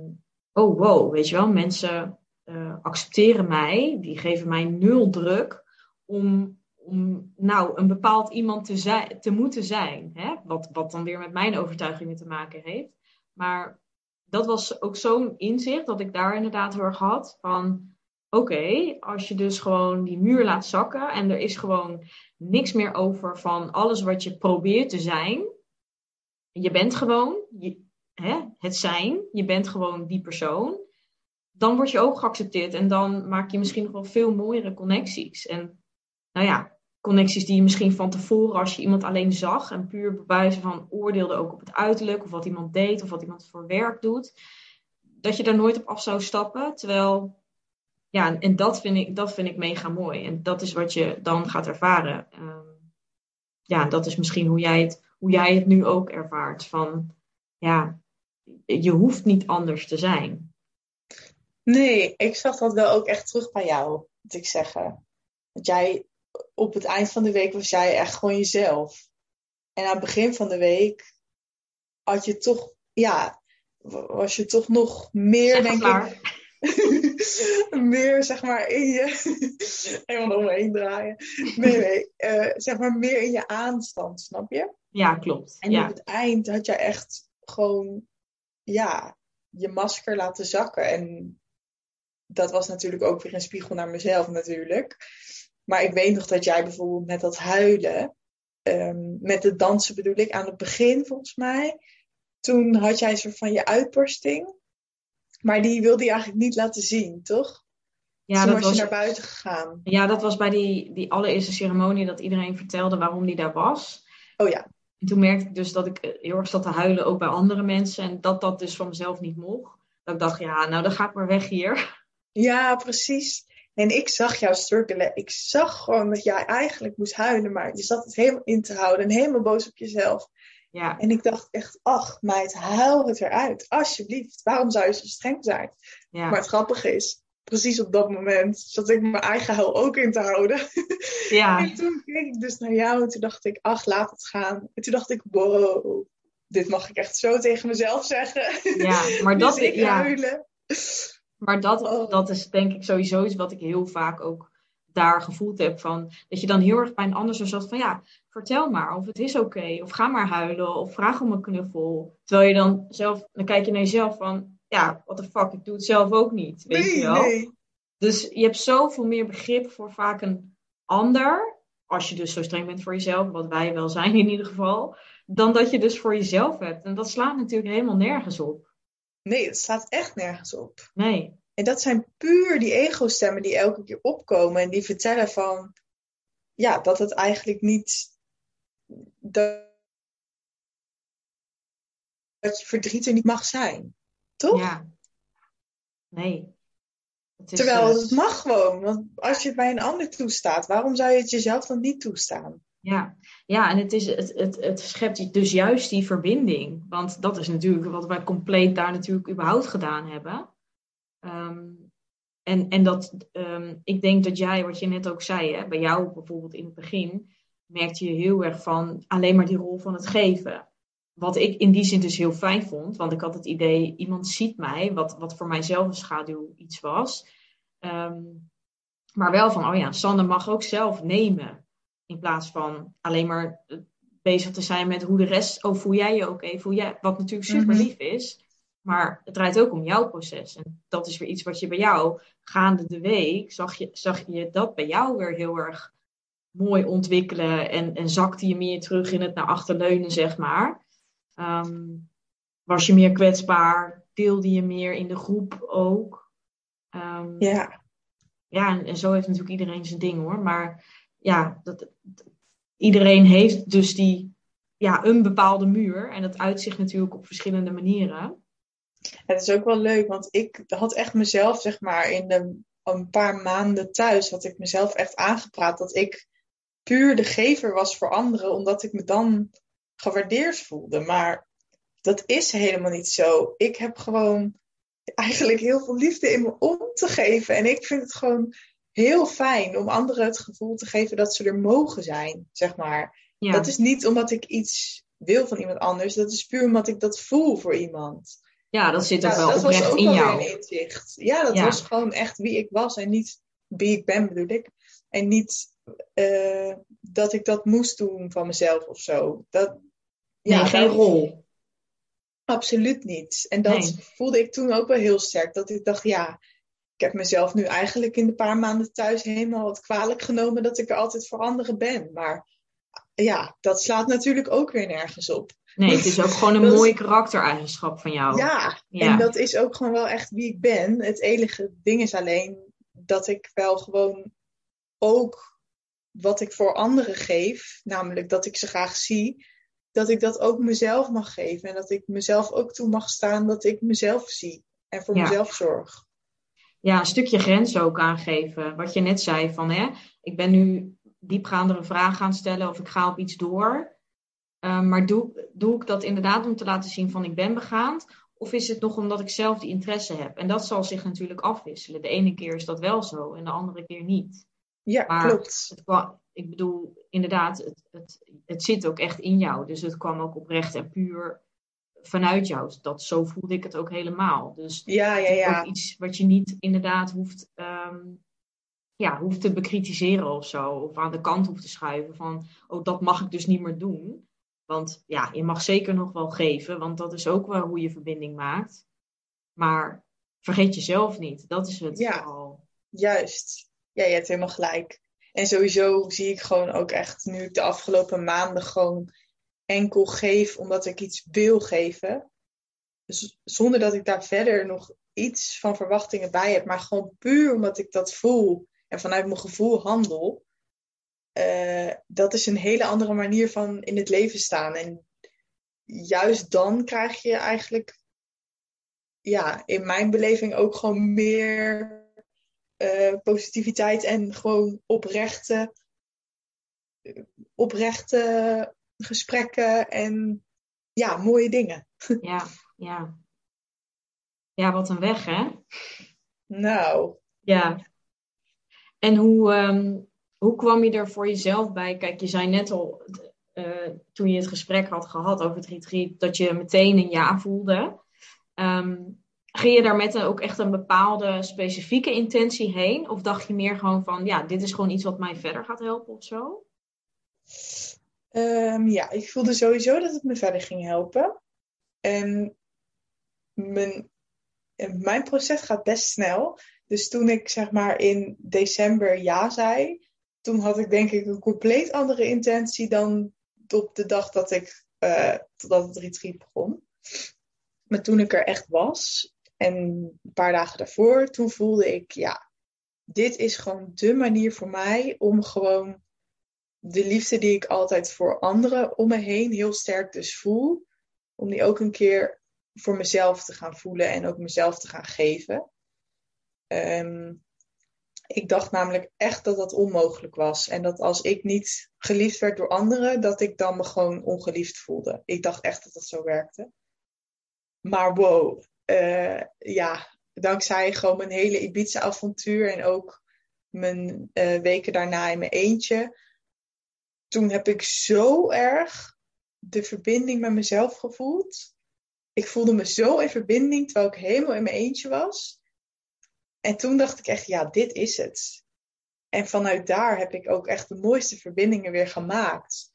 oh wow, weet je wel, mensen uh, accepteren mij, die geven mij nul druk om, om nou, een bepaald iemand te, zijn, te moeten zijn. Hè? Wat, wat dan weer met mijn overtuigingen te maken heeft. Maar dat was ook zo'n inzicht dat ik daar inderdaad heel erg had van oké, als je dus gewoon die muur laat zakken en er is gewoon niks meer over van alles wat je probeert te zijn. Je bent gewoon hè, het zijn, je bent gewoon die persoon. Dan word je ook geaccepteerd en dan maak je misschien nog wel veel mooiere connecties. En nou ja, connecties die je misschien van tevoren, als je iemand alleen zag en puur bewijzen van oordeelde ook op het uiterlijk of wat iemand deed of wat iemand voor werk doet, dat je daar nooit op af zou stappen. Terwijl ja, en dat vind, ik, dat vind ik mega mooi. En dat is wat je dan gaat ervaren. Um, ja, dat is misschien hoe jij, het, hoe jij het nu ook ervaart. Van ja, je hoeft niet anders te zijn. Nee, ik zag dat wel ook echt terug bij jou, moet ik zeggen. Dat jij op het eind van de week was jij echt gewoon jezelf. En aan het begin van de week had je toch, ja, was je toch nog meer, denk ik. meer, zeg maar, in je. Helemaal omheen draaien. Nee, nee. Uh, zeg maar, meer in je aanstand, snap je? Ja, klopt. En ja. op het eind had je echt gewoon, ja, je masker laten zakken. En dat was natuurlijk ook weer een spiegel naar mezelf, natuurlijk. Maar ik weet nog dat jij bijvoorbeeld met dat huilen, um, met het dansen bedoel ik, aan het begin volgens mij. Toen had jij een soort van je uitbarsting. Maar die wilde je eigenlijk niet laten zien, toch? Ja, Toen dat was je naar buiten gegaan. Ja, dat was bij die, die allereerste ceremonie dat iedereen vertelde waarom die daar was. Oh ja. En toen merkte ik dus dat ik heel erg zat te huilen, ook bij andere mensen. En dat dat dus van mezelf niet mocht. Dat ik dacht, ja, nou dan ga ik maar weg hier. Ja, precies. En ik zag jou struggelen. Ik zag gewoon dat jij eigenlijk moest huilen, maar je zat het helemaal in te houden en helemaal boos op jezelf. Ja. En ik dacht echt, ach meid, huil het eruit. Alsjeblieft, waarom zou je zo streng zijn? Ja. Maar het grappige is, precies op dat moment zat ik mijn eigen huil ook in te houden. Ja. en toen keek ik dus naar jou en toen dacht ik, ach laat het gaan. En toen dacht ik, wow, dit mag ik echt zo tegen mezelf zeggen. Ja, maar dat... dus ja. huilen. Maar dat, oh. dat is denk ik sowieso iets wat ik heel vaak ook daar gevoeld hebt van, dat je dan heel erg bij een ander zo zat van, ja, vertel maar of het is oké, of ga maar huilen, of vraag om een knuffel. Terwijl je dan zelf, dan kijk je naar jezelf van, ja, what the fuck, ik doe het zelf ook niet, weet nee, je wel. nee. Dus je hebt zoveel meer begrip voor vaak een ander, als je dus zo streng bent voor jezelf, wat wij wel zijn in ieder geval, dan dat je dus voor jezelf hebt. En dat slaat natuurlijk helemaal nergens op. Nee, het slaat echt nergens op. Nee. En dat zijn puur die ego-stemmen die elke keer opkomen en die vertellen van, ja, dat het eigenlijk niet, dat, dat je verdriet er niet mag zijn. Toch? Ja. Nee. Het Terwijl eh, het mag gewoon, want als je het bij een ander toestaat, waarom zou je het jezelf dan niet toestaan? Ja, ja en het, is, het, het, het schept dus juist die verbinding. Want dat is natuurlijk wat wij compleet daar natuurlijk überhaupt gedaan hebben. Ehm, en en dat, ehm, ik denk dat jij, wat je net ook zei, hè, bij jou bijvoorbeeld in het begin, merkte je heel erg van alleen maar die rol van het geven. Wat ik in die zin dus heel fijn vond, want ik had het idee, iemand ziet mij, wat, wat voor mijzelf een schaduw iets was. Ehm, maar wel van, oh ja, Sander mag ook zelf nemen. In plaats van alleen maar eh, bezig te zijn met hoe de rest, oh voel jij je oké, voel jij, wat natuurlijk super lief is. Maar het draait ook om jouw proces. En dat is weer iets wat je bij jou, gaande de week, zag je, zag je dat bij jou weer heel erg mooi ontwikkelen. En, en zakte je meer terug in het naar achterleunen, zeg maar. Ehm, was je meer kwetsbaar? Deelde je meer in de groep ook? Ehm, Ja, ja, en, en zo heeft natuurlijk iedereen zijn ding hoor. Maar ja, dat, iedereen heeft dus die, ja, een bepaalde muur. En dat uitzicht natuurlijk op verschillende manieren. het is ook wel leuk, want ik had echt mezelf, zeg maar, in de, een paar maanden thuis, had ik mezelf echt aangepraat dat ik puur de gever was voor anderen, omdat ik me dan gewaardeerd voelde. Maar dat is helemaal niet zo. Ik heb gewoon eigenlijk heel veel liefde in me om te geven. En ik vind het gewoon heel fijn om anderen het gevoel te geven dat ze er mogen zijn, zeg maar. Ja, Dat is niet omdat ik iets wil van iemand anders. Dat is puur omdat ik dat voel voor iemand. ja dat zit ook Ja, wel dat was oprecht ook in jou. een inzicht. Ja, dat Ja. was gewoon echt wie ik was en niet wie ik ben, bedoel ik. En niet eh, dat ik dat moest doen van mezelf of zo. Dat, Nee, ja, geen rol. Absoluut niet. En dat Nee. voelde ik toen ook wel heel sterk. Dat ik dacht, ja, ik heb mezelf nu eigenlijk in de paar maanden thuis helemaal wat kwalijk genomen dat ik er altijd voor anderen ben. Maar ja, dat slaat natuurlijk ook weer nergens op. Nee, het is ook gewoon een Dat is- mooi karaktereigenschap van jou. Ja, Ja. en dat is ook gewoon wel echt wie ik ben. Het enige ding is alleen dat ik wel gewoon ook wat ik voor anderen geef, namelijk dat ik ze graag zie, dat ik dat ook mezelf mag geven. En dat ik mezelf ook toe mag staan dat ik mezelf zie en voor Ja. mezelf zorg. Ja, een stukje grens ook aangeven. Wat je net zei van, hè, ik ben nu diepgaandere vragen gaan stellen of ik ga op iets door. Eh, maar doe, doe ik dat inderdaad om te laten zien van ik ben begaand? Of is het nog omdat ik zelf die interesse heb? En dat zal zich natuurlijk afwisselen. De ene keer is dat wel zo en de andere keer niet. Ja, Maar- klopt. Het kwam, ik bedoel, inderdaad, het, het, het zit ook echt in jou. Dus het kwam ook oprecht en puur vanuit jou. Dat, zo voelde ik het ook helemaal. Dus Ja, ja, ja. ook iets wat je niet inderdaad hoeft, ehm, ja, hoeft te bekritiseren of zo. Of aan de kant hoeft te schuiven van, oh, dat mag ik dus niet meer doen. Want ja, je mag zeker nog wel geven, want dat is ook wel hoe je verbinding maakt. Maar vergeet jezelf niet. Dat is het Ja. vooral. Juist. Ja, je hebt helemaal gelijk. En sowieso zie ik gewoon ook echt, nu ik de afgelopen maanden gewoon enkel geef omdat ik iets wil geven. Dus zonder dat ik daar verder nog iets van verwachtingen bij heb, maar gewoon puur omdat ik dat voel en vanuit mijn gevoel handel. Eh, dat is een hele andere manier van in het leven staan. En juist dan krijg je eigenlijk, ja, in mijn beleving ook gewoon meer eh, positiviteit en gewoon oprechte, oprechte gesprekken en ja, mooie dingen. Ja, ja. Ja, wat een weg, hè? Nou, Ja. En hoe, ehm, hoe kwam je er voor jezelf bij? Kijk, je zei net al, eh, toen je het gesprek had gehad over het retreat, dat je meteen een ja voelde. Ehm, Ging je daar met een, ook echt een bepaalde specifieke intentie heen? Of dacht je meer gewoon van, ja, dit is gewoon iets wat mij verder gaat helpen of zo? Ehm, ja, ik voelde sowieso dat het me verder ging helpen. En mijn, mijn proces gaat best snel. Dus toen ik zeg maar in december ja zei, toen had ik denk ik een compleet andere intentie dan op de dag dat ik uh, dat het retreat begon. Maar toen ik er echt was en een paar dagen daarvoor, toen voelde ik ja, dit is gewoon de manier voor mij om gewoon de liefde die ik altijd voor anderen om me heen heel sterk dus voel, om die ook een keer voor mezelf te gaan voelen en ook mezelf te gaan geven. Ehm, ik dacht namelijk echt dat dat onmogelijk was. En dat als ik niet geliefd werd door anderen, dat ik dan me gewoon ongeliefd voelde. Ik dacht echt dat dat zo werkte. Maar wow, uh, ja, dankzij gewoon mijn hele Ibiza-avontuur en ook mijn uh, weken daarna in mijn eentje, toen heb ik zo erg de verbinding met mezelf gevoeld. Ik voelde me zo in verbinding terwijl ik helemaal in mijn eentje was. En toen dacht ik echt, ja, dit is het. En vanuit daar heb ik ook echt de mooiste verbindingen weer gemaakt.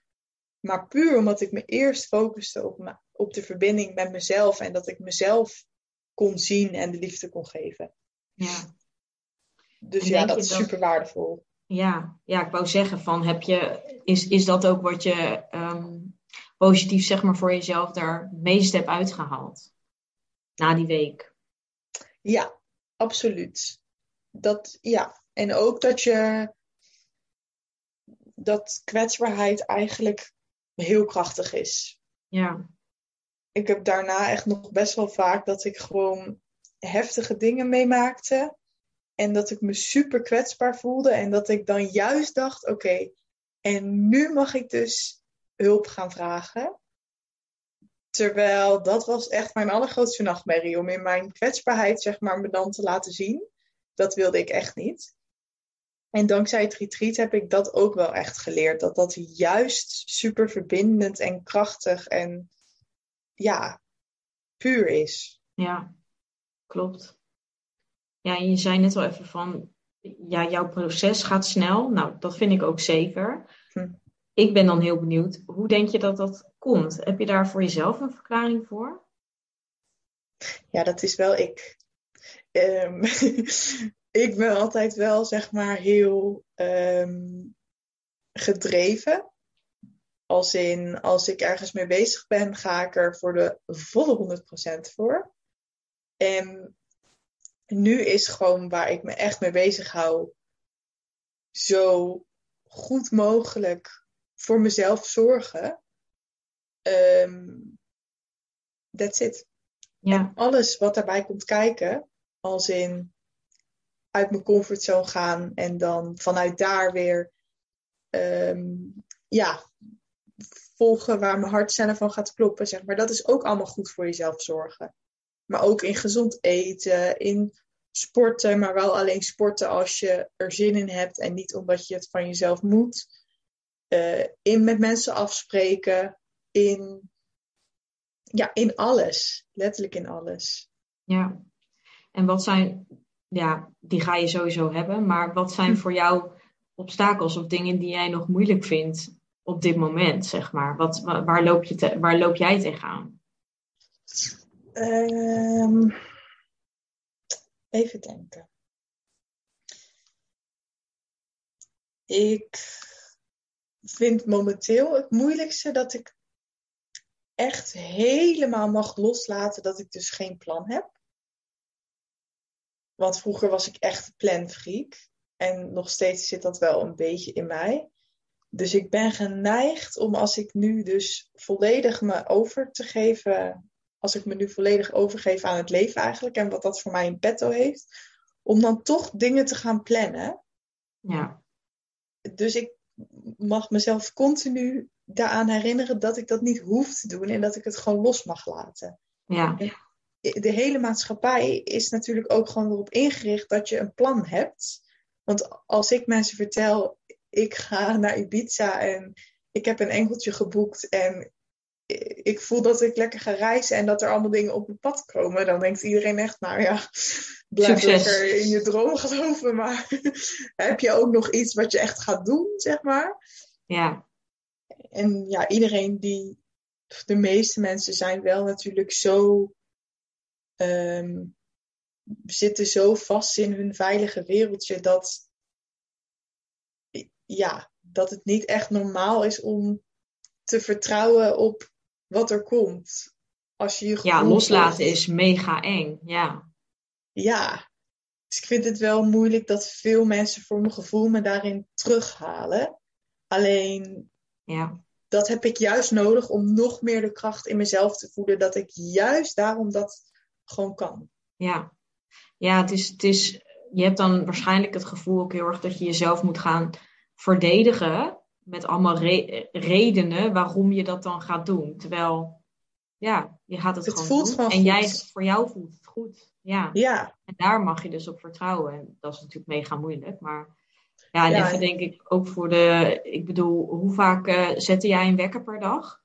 Maar puur omdat ik me eerst focuste op, op de verbinding met mezelf en dat ik mezelf kon zien en de liefde kon geven. Ja. Dus ja, dat is super waardevol. Ja, ja, ik wou zeggen van heb je, is, is dat ook wat je um, positief zeg maar voor jezelf daar het meest hebt uitgehaald? Na die week. Ja, absoluut. Dat, ja. En ook dat je dat kwetsbaarheid eigenlijk heel krachtig is. Ja. Ik heb daarna echt nog best wel vaak dat ik gewoon heftige dingen meemaakte. En dat ik me super kwetsbaar voelde. En dat ik dan juist dacht: oké, en nu mag ik dus hulp gaan vragen. Terwijl dat was echt mijn allergrootste nachtmerrie. Om in mijn kwetsbaarheid, zeg maar, me dan te laten zien. Dat wilde ik echt niet. En dankzij het retreat heb ik dat ook wel echt geleerd. Dat dat juist super verbindend en krachtig en ja, puur is. Ja, klopt. Ja, je zei net al even van, ja, jouw proces gaat snel. Nou, dat vind ik ook zeker. Hm. Ik ben dan heel benieuwd, hoe denk je dat dat komt? Heb je daar voor jezelf een verklaring voor? Ja, dat is wel ik. Um, ik ben altijd wel, zeg maar, heel um, gedreven. Als in, als ik ergens mee bezig ben, ga ik er voor de volle 100% voor. En nu is gewoon waar ik me echt mee bezig hou, zo goed mogelijk voor mezelf zorgen. Um, that's it. Ja. En alles wat daarbij komt kijken, als in uit mijn comfortzone gaan en dan vanuit daar weer um, ja, volgen waar mijn hart zelf van gaat kloppen. Zeg maar. Dat is ook allemaal goed voor jezelf zorgen. Maar ook in gezond eten, in sporten, maar wel alleen sporten als je er zin in hebt en niet omdat je het van jezelf moet. Uh, in met mensen afspreken, in, ja, in alles, letterlijk in alles. Ja, en wat zijn, ja, die ga je sowieso hebben, maar wat zijn hm. voor jou obstakels of dingen die jij nog moeilijk vindt op dit moment, zeg maar? Wat, waar, loop je te, waar loop jij tegenaan? Um, even denken. Ik vind momenteel het moeilijkste dat ik echt helemaal mag loslaten dat ik dus geen plan heb. Want vroeger was ik echt planfreak. En nog steeds zit dat wel een beetje in mij. Dus ik ben geneigd om als ik nu dus volledig me over te geven, als ik me nu volledig overgeef aan het leven eigenlijk en wat dat voor mij in petto heeft, om dan toch dingen te gaan plannen. Ja. Dus ik mag mezelf continu daaraan herinneren dat ik dat niet hoef te doen en dat ik het gewoon los mag laten. Ja. De hele maatschappij is natuurlijk ook gewoon erop ingericht dat je een plan hebt. Want als ik mensen vertel, ik ga naar Ibiza en ik heb een enkeltje geboekt en ik voel dat ik lekker ga reizen en dat er allemaal dingen op mijn pad komen, dan denkt iedereen echt, nou ja, blijf lekker in je droom geloven. Maar heb je ook nog iets wat je echt gaat doen, zeg maar? Ja. En ja, iedereen die, de meeste mensen zijn wel natuurlijk zo, um, zitten zo vast in hun veilige wereldje dat, ja, dat het niet echt normaal is om te vertrouwen op wat er komt. Als je je ja, loslaten is mega eng. Ja. Ja. Dus ik vind het wel moeilijk dat veel mensen voor mijn gevoel me daarin terughalen. Alleen, ja. dat heb ik juist nodig om nog meer de kracht in mezelf te voelen. Dat ik juist daarom dat gewoon kan. Ja, ja het is, het is, je hebt dan waarschijnlijk het gevoel ook heel erg dat je jezelf moet gaan verdedigen met allemaal redenen waarom je dat dan gaat doen. Terwijl, ja, je gaat het, het gewoon voelt doen. Gewoon en jij, voor jou voelt het goed. Ja. ja. En daar mag je dus op vertrouwen. En dat is natuurlijk mega moeilijk. Maar ja, en ja, even denk ik ook voor de... Ik bedoel, hoe vaak uh, zette jij een wekker per dag?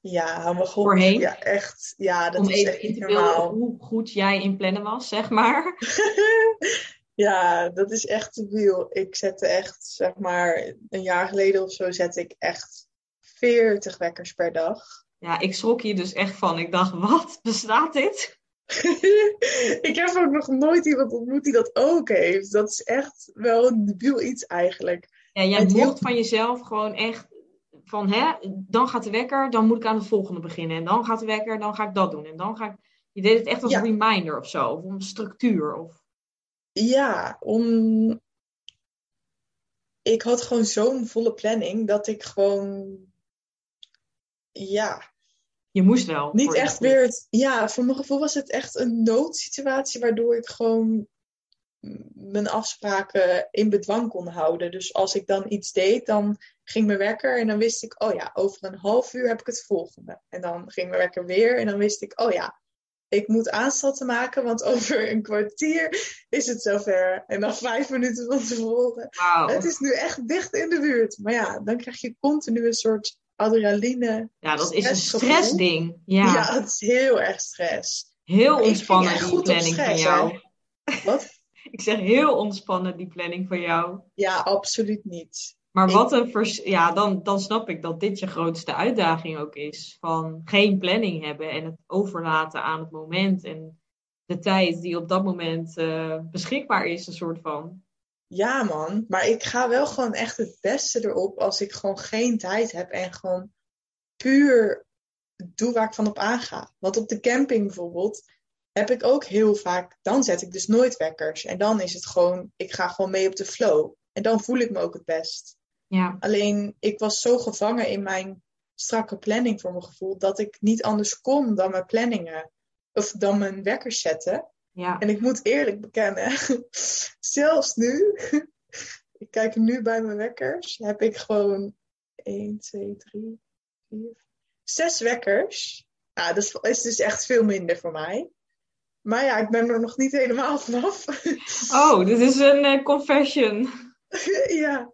Ja, maar goed. Voorheen? Ja, echt. Ja, dat Om is even echt in te beelden hoe goed jij in plannen was, zeg maar. Ja, dat is echt te veel. Ik zette echt, zeg maar, een jaar geleden of zo zette ik echt 40 wekkers per dag. Ja, ik schrok hier dus echt van. Ik dacht, wat? Bestaat dit? ik heb ook nog nooit iemand ontmoet die dat ook heeft. Dat is echt wel een debiel iets eigenlijk. Ja, jij mocht van jezelf gewoon echt van, hè, dan gaat de wekker, dan moet ik aan het volgende beginnen. En dan gaat de wekker, dan ga ik dat doen. En dan ga ik... Je deed het echt als Ja. reminder of zo. Of een structuur. Of... Ja, om... Ik had gewoon zo'n volle planning dat ik gewoon... Ja, Je moest wel. niet echt gevoel. weer... Het, ja, voor mijn gevoel was het echt een noodsituatie waardoor ik gewoon mijn afspraken in bedwang kon houden. Dus als ik dan iets deed, dan ging mijn wekker en dan wist ik, oh ja, over een half uur heb ik het volgende. En dan ging mijn wekker weer en dan wist ik, oh ja, ik moet aanstalten maken, want over een kwartier is het zover. En dan vijf minuten van tevoren. Wauw. Het is nu echt dicht in de buurt. Maar ja, dan krijg je continu een soort adrenaline. Ja, dat is een stressding. Ja. Ja, het is heel erg stress. heel Maar ontspannen die planning van jou. Wat? Ik zeg heel ontspannen die planning van jou. Ja, absoluut niet. Maar wat een vers ja, dan, dan snap ik dat dit je grootste uitdaging ook is. Van geen planning hebben en het overlaten aan het moment en de tijd die op dat moment eh, beschikbaar is, een soort van. Ja, man. Maar ik ga wel gewoon echt het beste erop als ik gewoon geen tijd heb en gewoon puur doe waar ik van op aanga. Want op de camping bijvoorbeeld heb ik ook heel vaak, dan zet ik dus nooit wekkers. En dan is het gewoon, ik ga gewoon mee op de flow. En dan voel ik me ook het best. Ja, Alleen ik was zo gevangen in mijn strakke planning voor mijn gevoel, dat ik niet anders kon dan mijn planningen, of dan mijn wekkers zetten. ja. En ik moet eerlijk bekennen, zelfs nu, ik kijk nu bij mijn wekkers, heb ik gewoon 1, 2, 3, 4, 6 wekkers. Nou, dat is, is dus echt veel minder voor mij. Maar ja, ik ben er nog niet helemaal vanaf. Oh, dit is een eh, confession. ja.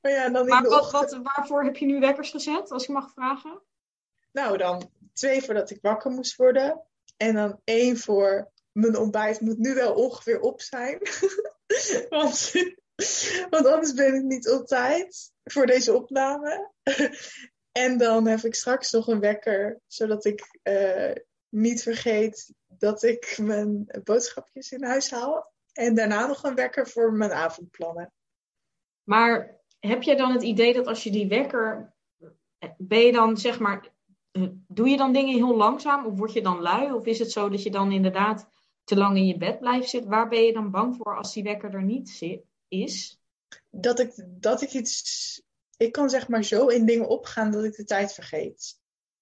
Maar ja, dan Maar wat, wat, waarvoor heb je nu wekkers gezet, als ik mag vragen? Nou, dan twee voordat ik wakker moest worden. En dan één voor mijn ontbijt moet nu wel ongeveer op zijn. want, want anders ben ik niet op tijd voor deze opname. en dan heb ik straks nog een wekker, zodat ik eh, niet vergeet dat ik mijn boodschapjes in huis haal. En daarna nog een wekker voor mijn avondplannen. Maar heb jij dan het idee dat als je die wekker. Ben je dan zeg maar. eh, Doe je dan dingen heel langzaam of word je dan lui? Of is het zo dat je dan inderdaad te lang in je bed blijft zitten? Waar ben je dan bang voor als die wekker er niet zit, is? dat ik, dat ik iets. Ik kan zeg maar zo in dingen opgaan dat ik de tijd vergeet.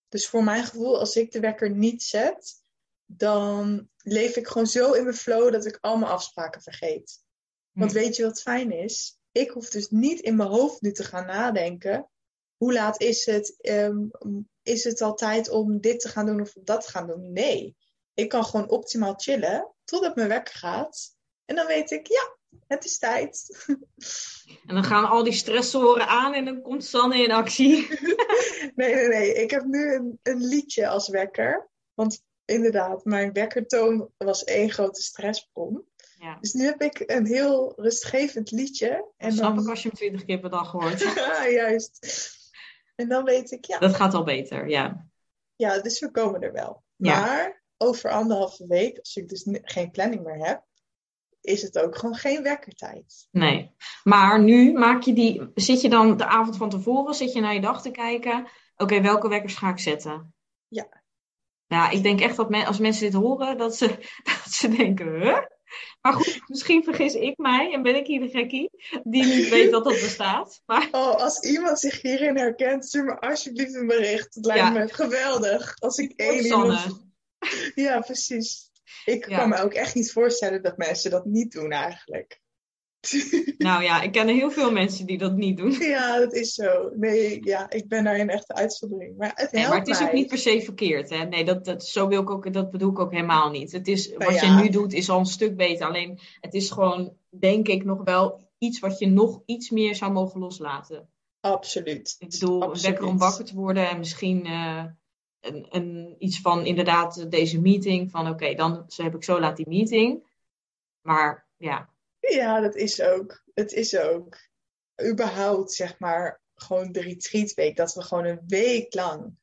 Dus voor mijn gevoel, als ik de wekker niet zet, dan leef ik gewoon zo in mijn flow dat ik al mijn afspraken vergeet. Want Hm. weet je wat fijn is? Ik hoef dus niet in mijn hoofd nu te gaan nadenken. Hoe laat is het? Ehm, is het al tijd om dit te gaan doen of dat te gaan doen? Nee. Ik kan gewoon optimaal chillen totdat mijn wekker gaat. En dan weet ik, ja, het is tijd. En dan gaan al die stressoren aan en dan komt Sanne in actie. nee, nee, nee. Ik heb nu een, een liedje als wekker. Want inderdaad, mijn wekkertoon was één grote stressbron. Ja. Dus nu heb ik een heel rustgevend liedje. En snap dan... ik als je hem twintig keer per dag hoort. ja, juist. En dan weet ik, ja. Dat gaat al beter, ja. Ja, dus we komen er wel. Maar over anderhalve week, als ik dus geen planning meer heb, is het ook gewoon geen wekkertijd. Nee. Maar nu maak je die, zit je dan de avond van tevoren, zit je naar je dag te kijken. Oké, welke wekkers ga ik zetten? Ja. Ja, ik denk echt dat als mensen dit horen, dat ze, dat ze denken, huh? Maar goed, misschien vergis ik mij en ben ik hier de gekkie die niet weet dat dat bestaat. Maar... Oh, als iemand zich hierin herkent, stuur me alsjeblieft een bericht. Het lijkt me geweldig als ik één iemand... Ja, precies. Ik kan me ook echt niet voorstellen dat mensen dat niet doen eigenlijk. Nou ja, ik ken er heel veel mensen die dat niet doen. Ja, dat is zo. Nee, ja, ik ben daar een echte uitzondering. Maar het, nee, maar het is ook niet per se verkeerd. Hè? Nee, dat, dat, zo wil ik ook, dat bedoel ik ook helemaal niet. Het is, nou wat je nu doet is al een stuk beter. Alleen het is gewoon, denk ik, nog wel iets wat je nog iets meer zou mogen loslaten. Absoluut. Ik bedoel, Absoluut. lekker om wakker te worden en misschien uh, een, een, iets van inderdaad deze meeting. Van oké, dan heb ik zo laat die meeting. Maar ja, ja, dat is ook. Het is ook. Überhaupt, zeg maar, gewoon de retreatweek. Dat we gewoon een week lang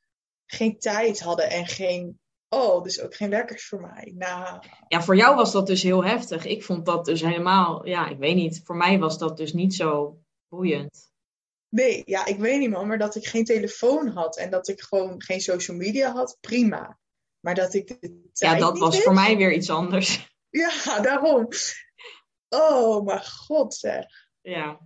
geen tijd hadden en geen. Oh, dus ook geen werkers voor mij. Nou. Ja, voor jou was dat dus heel heftig. Ik vond dat dus helemaal. Ja, ik weet niet. Voor mij was dat dus niet zo boeiend. Nee, ja, ik weet niet, man. Maar dat ik geen telefoon had en dat ik gewoon geen social media had, prima. Maar dat ik de tijd Ja, dat was voor mij weer iets anders. Ja, daarom. Oh, mijn god zeg. Ja.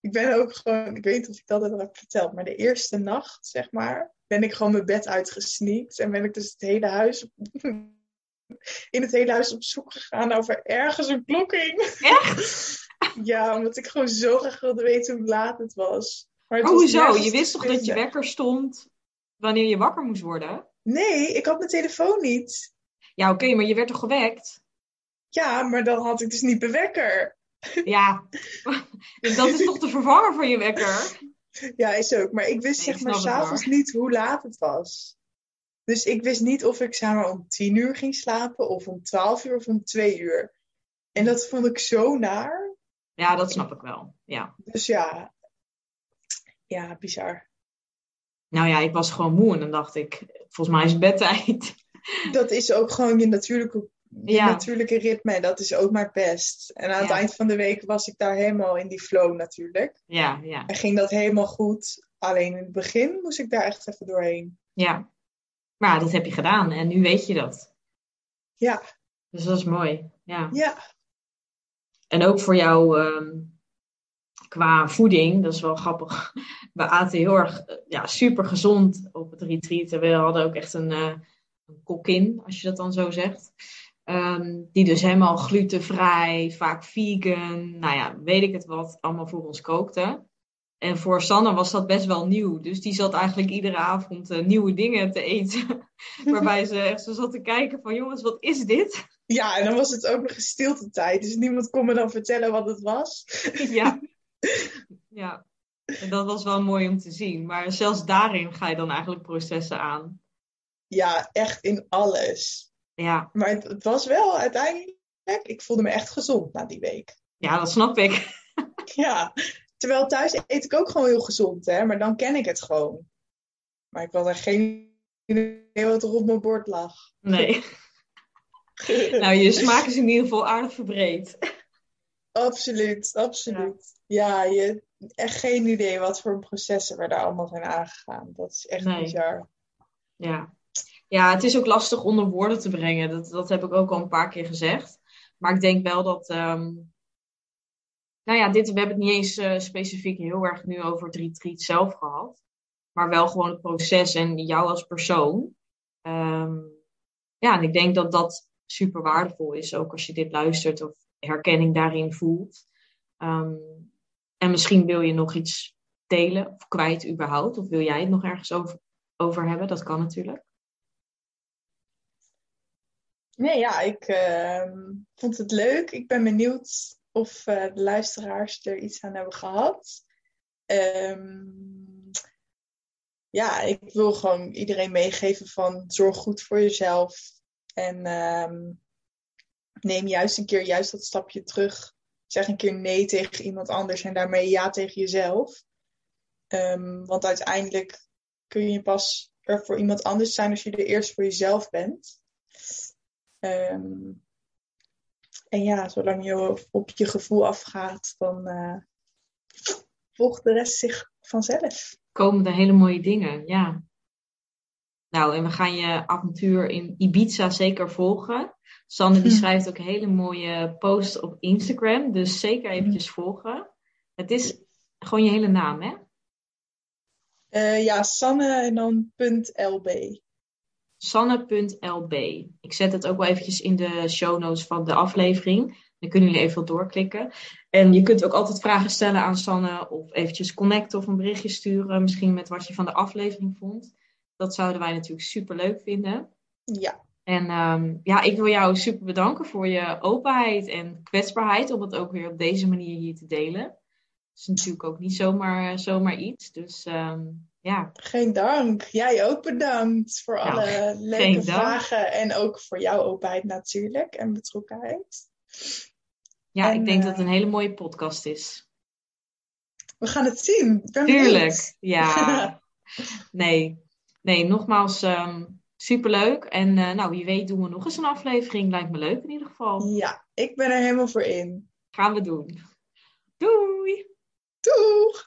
Ik ben ook gewoon, ik weet niet of ik dat heb verteld, maar de eerste nacht, zeg maar, ben ik gewoon mijn bed uitgesneakt. En ben ik dus het hele huis, in het hele huis op zoek gegaan over ergens een klokking. Echt? ja, omdat ik gewoon zo graag wilde weten hoe laat het was. Maar het oh, hoezo? Je wist toch dat je wekker stond wanneer je wakker moest worden? Nee, ik had mijn telefoon niet. Ja, oké, maar je werd toch gewekt? Ja, maar dan had ik dus niet mijn wekker. Ja, dat is toch de vervanger van je wekker? Ja, is ook. Maar ik wist nee, zeg maar s'avonds niet hoe laat het was. Dus ik wist niet of ik zeg maar om tien uur ging slapen, of om twaalf uur, of om twee uur. En dat vond ik zo naar. Ja, dat snap ik wel. Ja. Dus ja, ja, bizar. Nou ja, ik was gewoon moe en dan dacht ik, volgens mij is het bedtijd. Dat is ook gewoon je natuurlijke ja. natuurlijke ritme. En dat is ook maar best. En aan het eind van de week was ik daar helemaal in die flow natuurlijk. Ja, ja. En ging dat helemaal goed. Alleen in het begin moest ik daar echt even doorheen. Ja. Maar dat heb je gedaan en nu weet je dat. Ja. Dus dat is mooi. Ja. Ja. En ook voor jou um, qua voeding, dat is wel grappig. We aten heel erg ja, super gezond op het retreat. We hadden ook echt een, uh, een kokkin, als je dat dan zo zegt. Ehm, die dus helemaal glutenvrij, vaak vegan, nou ja, weet ik het wat, allemaal voor ons kookte. En voor Sanne was dat best wel nieuw. Dus die zat eigenlijk iedere avond uh, nieuwe dingen te eten. Waarbij ze echt zo zat te kijken van, jongens, wat is dit? Ja, en dan was het ook nog stilte tijd. Dus niemand kon me dan vertellen wat het was. ja. ja. En dat was wel mooi om te zien. Maar zelfs daarin ga je dan eigenlijk processen aan. Ja, echt in alles. Ja. Maar het, was wel uiteindelijk, ik voelde me echt gezond na die week. Ja, dat snap ik. ja, terwijl thuis eet ik ook gewoon heel gezond, hè, maar dan ken ik het gewoon. Maar ik had er geen idee wat er op mijn bord lag. Nee. nou, je smaak is in ieder geval aardig verbreed. Absoluut, absoluut. Ja, ja je echt geen idee wat voor processen we daar allemaal zijn aangegaan. Dat is echt nee. bizar. Ja, ja, het is ook lastig onder woorden te brengen. Dat, dat heb ik ook al een paar keer gezegd. Maar ik denk wel dat. Um, nou ja, dit, we hebben het niet eens uh, specifiek heel erg nu over het retreat zelf gehad. Maar wel gewoon het proces en jou als persoon. Um, ja, en ik denk dat dat super waardevol is. Ook als je dit luistert of herkenning daarin voelt. Um, en misschien wil je nog iets delen of kwijt überhaupt. Of wil jij het nog ergens over, over hebben? Dat kan natuurlijk. Nee, ja, ik uh, vond het leuk. Ik ben benieuwd of de luisteraars er iets aan hebben gehad. Ehm, ja, ik wil gewoon iedereen meegeven van zorg goed voor jezelf. En ehm, neem juist een keer juist dat stapje terug. Zeg een keer nee tegen iemand anders en daarmee ja tegen jezelf. Want uiteindelijk kun je pas er voor iemand anders zijn als je er eerst voor jezelf bent. Um, en ja, zolang je op je gevoel afgaat, dan uh, volgt de rest zich vanzelf. Komen er hele mooie dingen, ja. Nou, en we gaan je avontuur in Ibiza zeker volgen. Sanne die hm. schrijft ook hele mooie posts op Instagram. Dus zeker eventjes hm. volgen. Het is gewoon je hele naam, hè? Uh, ja, Sanne en dan .lb. Sanne.lb. Ik zet het ook wel eventjes in de show notes van de aflevering. Dan kunnen jullie even doorklikken. En je kunt ook altijd vragen stellen aan Sanne. Of eventjes connecten of een berichtje sturen. Misschien met wat je van de aflevering vond. Dat zouden wij natuurlijk super leuk vinden. Ja. En um, ja, ik wil jou super bedanken voor je openheid en kwetsbaarheid. Om het ook weer op deze manier hier te delen. Dat is natuurlijk ook niet zomaar, zomaar iets. Dus um, ja. Geen dank. Jij ook bedankt voor nou, alle leuke vragen. En ook voor jouw openheid natuurlijk en betrokkenheid. Ja, ik denk dat het een eh, hele mooie podcast is. We gaan het zien. Tuurlijk, ja. nee. nee, nogmaals um, superleuk. En uh, nou, wie weet doen we nog eens een aflevering. Lijkt me leuk in ieder geval. Ja, ik ben er helemaal voor in. Gaan we doen. Doei! Doeg!